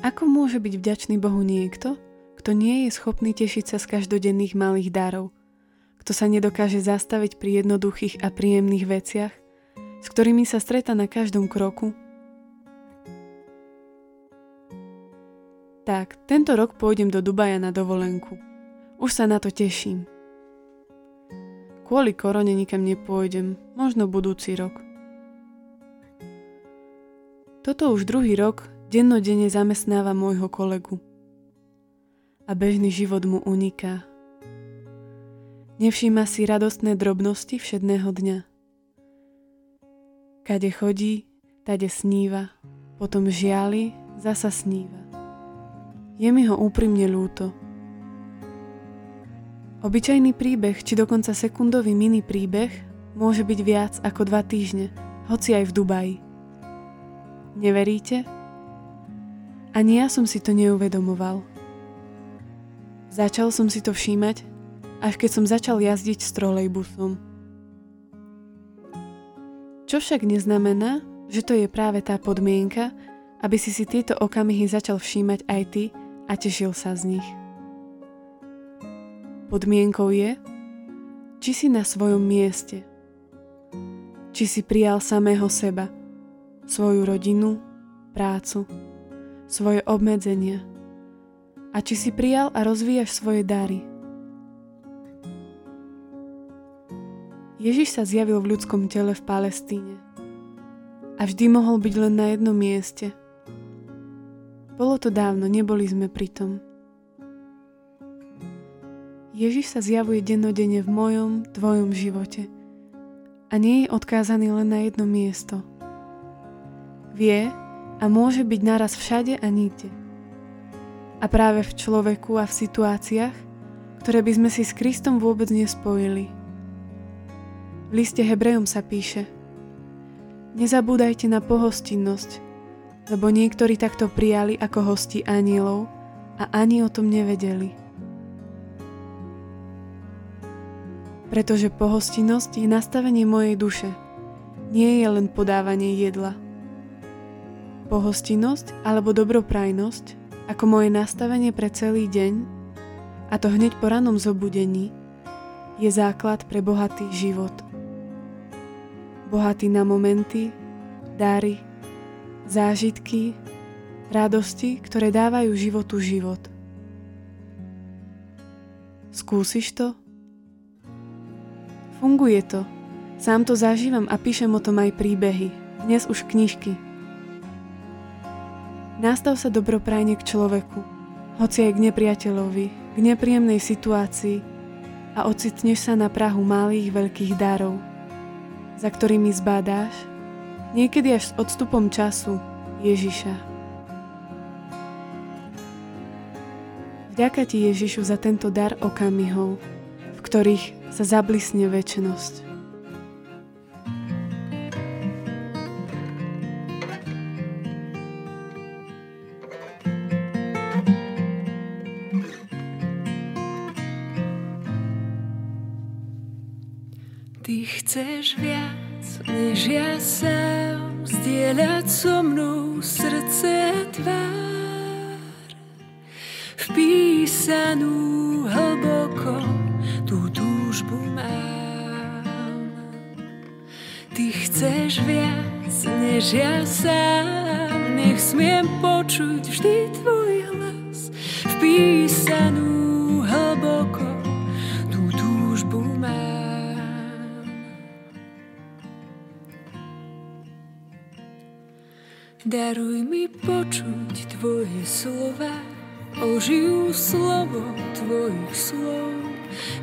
Ako môže byť vďačný Bohu niekto, kto nie je schopný tešiť sa z každodenných malých darov, kto sa nedokáže zastaviť pri jednoduchých a príjemných veciach, s ktorými sa stretá na každom kroku? Tak, tento rok pôjdem do Dubaja na dovolenku. Už sa na to teším. Kvôli korone nikam nepôjdem, možno budúci rok. Toto už druhý rok dennodenne zamestnáva môjho kolegu. A bežný život mu uniká. Nevšíma si radostné drobnosti všedného dňa. Kade chodí, tade sníva, potom žiali, zasa sníva. Je mi ho úprimne ľúto. Obyčajný príbeh, či dokonca sekundový mini príbeh, môže byť viac ako dva týždne, hoci aj v Dubaji. Neveríte? Ani ja som si to neuvedomoval. Začal som si to všímať, až keď som začal jazdiť s trolejbusom. Čo však neznamená, že to je práve tá podmienka, aby si si tieto okamihy začal všímať aj ty a tešil sa z nich. Podmienkou je, či si na svojom mieste, či si prijal samého seba, svoju rodinu, prácu, svoje obmedzenia a či si prijal a rozvíjaš svoje dary. Ježiš sa zjavil v ľudskom tele v Palestíne a vždy mohol byť len na jednom mieste. Bolo to dávno, neboli sme pri tom. Ježiš sa zjavuje dennodenne v mojom, tvojom živote a nie je odkázaný len na jedno miesto. Vie a môže byť naraz všade a nikde. A práve v človeku a v situáciách, ktoré by sme si s Kristom vôbec nespojili. V liste Hebrejom sa píše Nezabúdajte na pohostinnosť, lebo niektorí takto prijali ako hosti anielov a ani o tom nevedeli. pretože pohostinnosť je nastavenie mojej duše, nie je len podávanie jedla. Pohostinnosť alebo dobroprajnosť ako moje nastavenie pre celý deň, a to hneď po ranom zobudení, je základ pre bohatý život. Bohatý na momenty, dary, zážitky, radosti, ktoré dávajú životu život. Skúsiš to? Funguje to. Sám to zažívam a píšem o tom aj príbehy. Dnes už knižky. Nastav sa dobroprajne k človeku, hoci aj k nepriateľovi, k nepríjemnej situácii a ocitneš sa na prahu malých veľkých darov, za ktorými zbádáš, niekedy až s odstupom času, Ježiša. Vďaka ti Ježišu za tento dar okamihov, v ktorých sa zablisne väčšnosť. Ty chceš viac, než ja sám, zdieľať so mnou srdce a tvár. Vpísanú hlboko túžbu mám. Ty chceš viac, než ja sám, nech smiem počuť vždy tvoj Daruj mi počuť tvoje slova, ožijú slovo tvojich slov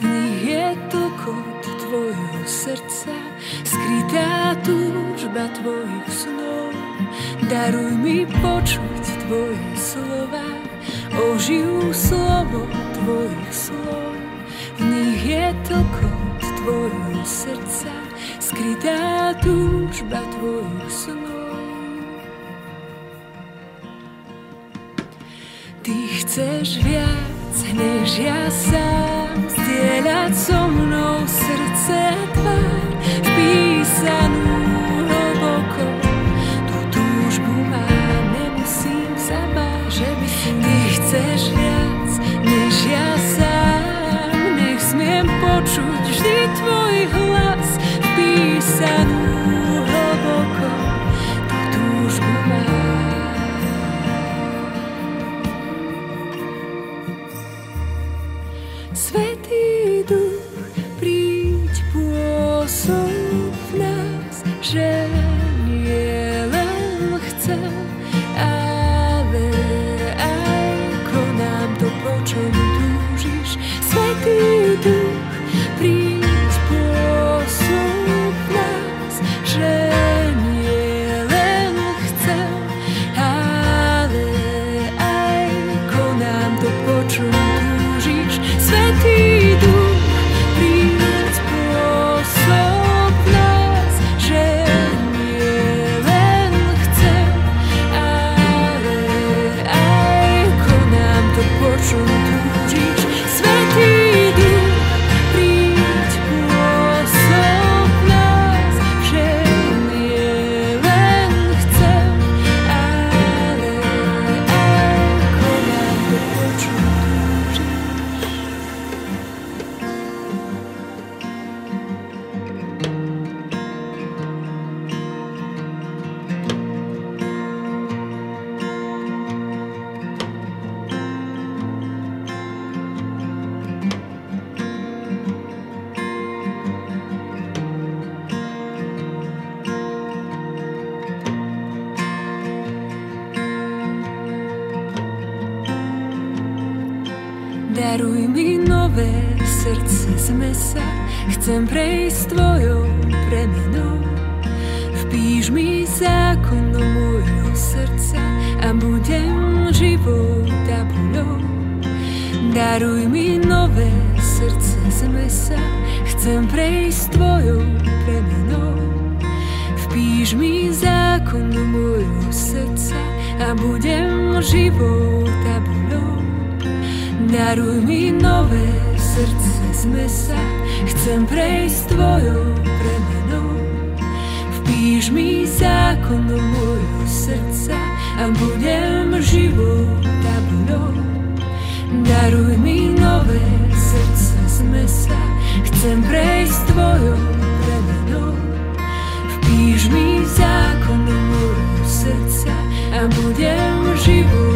v nich je tlkot tvojho srdca, skrytá túžba tvojich snov. Daruj mi počuť tvoje slova, ožijú slovo tvojich slov. V nich je tlkot tvojho srdca, skrytá túžba tvojich snov. Ty chceš viac, než ja sám, zdieľať so mnou srdce tvár, vpísanú nové srdce z mesa, chcem prejsť tvojou premenou. Vpíš mi zákon môjho srdca a budem živou tabuľou. Daruj mi nové srdce z mesa, chcem prejsť tvojou premenou. Vpíš mi zákon môjho srdca a budem živou tabuľou. Daruj mi nové srdce z mesa, chcem prejsť tvojou premenou. Vpíš mi zákon do môjho srdca a budem živou tabuľou. Daruj mi nové srdce z mesa, chcem prejsť tvojou premenou. Vpíš mi zákon do môjho srdca a budem živou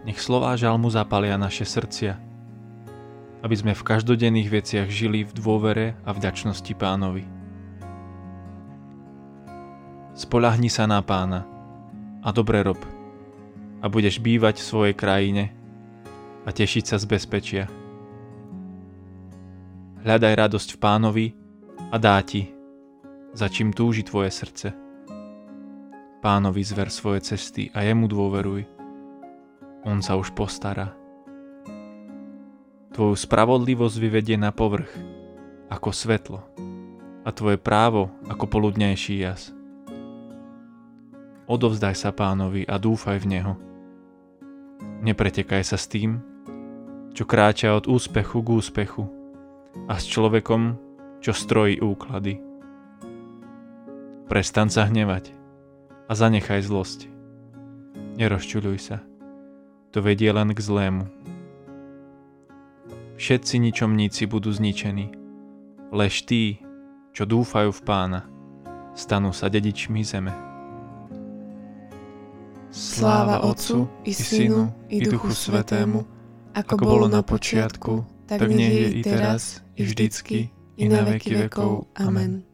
Nech slová žalmu zapalia naše srdcia, aby sme v každodenných veciach žili v dôvere a vďačnosti pánovi. Spolahni sa na pána a dobre rob a budeš bývať v svojej krajine a tešiť sa z bezpečia. Hľadaj radosť v pánovi a dá ti, za čím túži tvoje srdce. Pánovi zver svoje cesty a jemu dôveruj on sa už postará. Tvoju spravodlivosť vyvedie na povrch, ako svetlo, a tvoje právo ako poludnejší jas. Odovzdaj sa pánovi a dúfaj v neho. Nepretekaj sa s tým, čo kráča od úspechu k úspechu a s človekom, čo strojí úklady. Prestan sa hnevať a zanechaj zlosť. Nerozčuľuj sa, to vedie len k zlému. Všetci ničomníci budú zničení, lež tí, čo dúfajú v pána, stanú sa dedičmi zeme. Sláva Otcu i Synu i Duchu Svetému, ako bolo na počiatku, tak nech je i teraz, i vždycky, i na veky vekov. Amen.